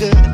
good.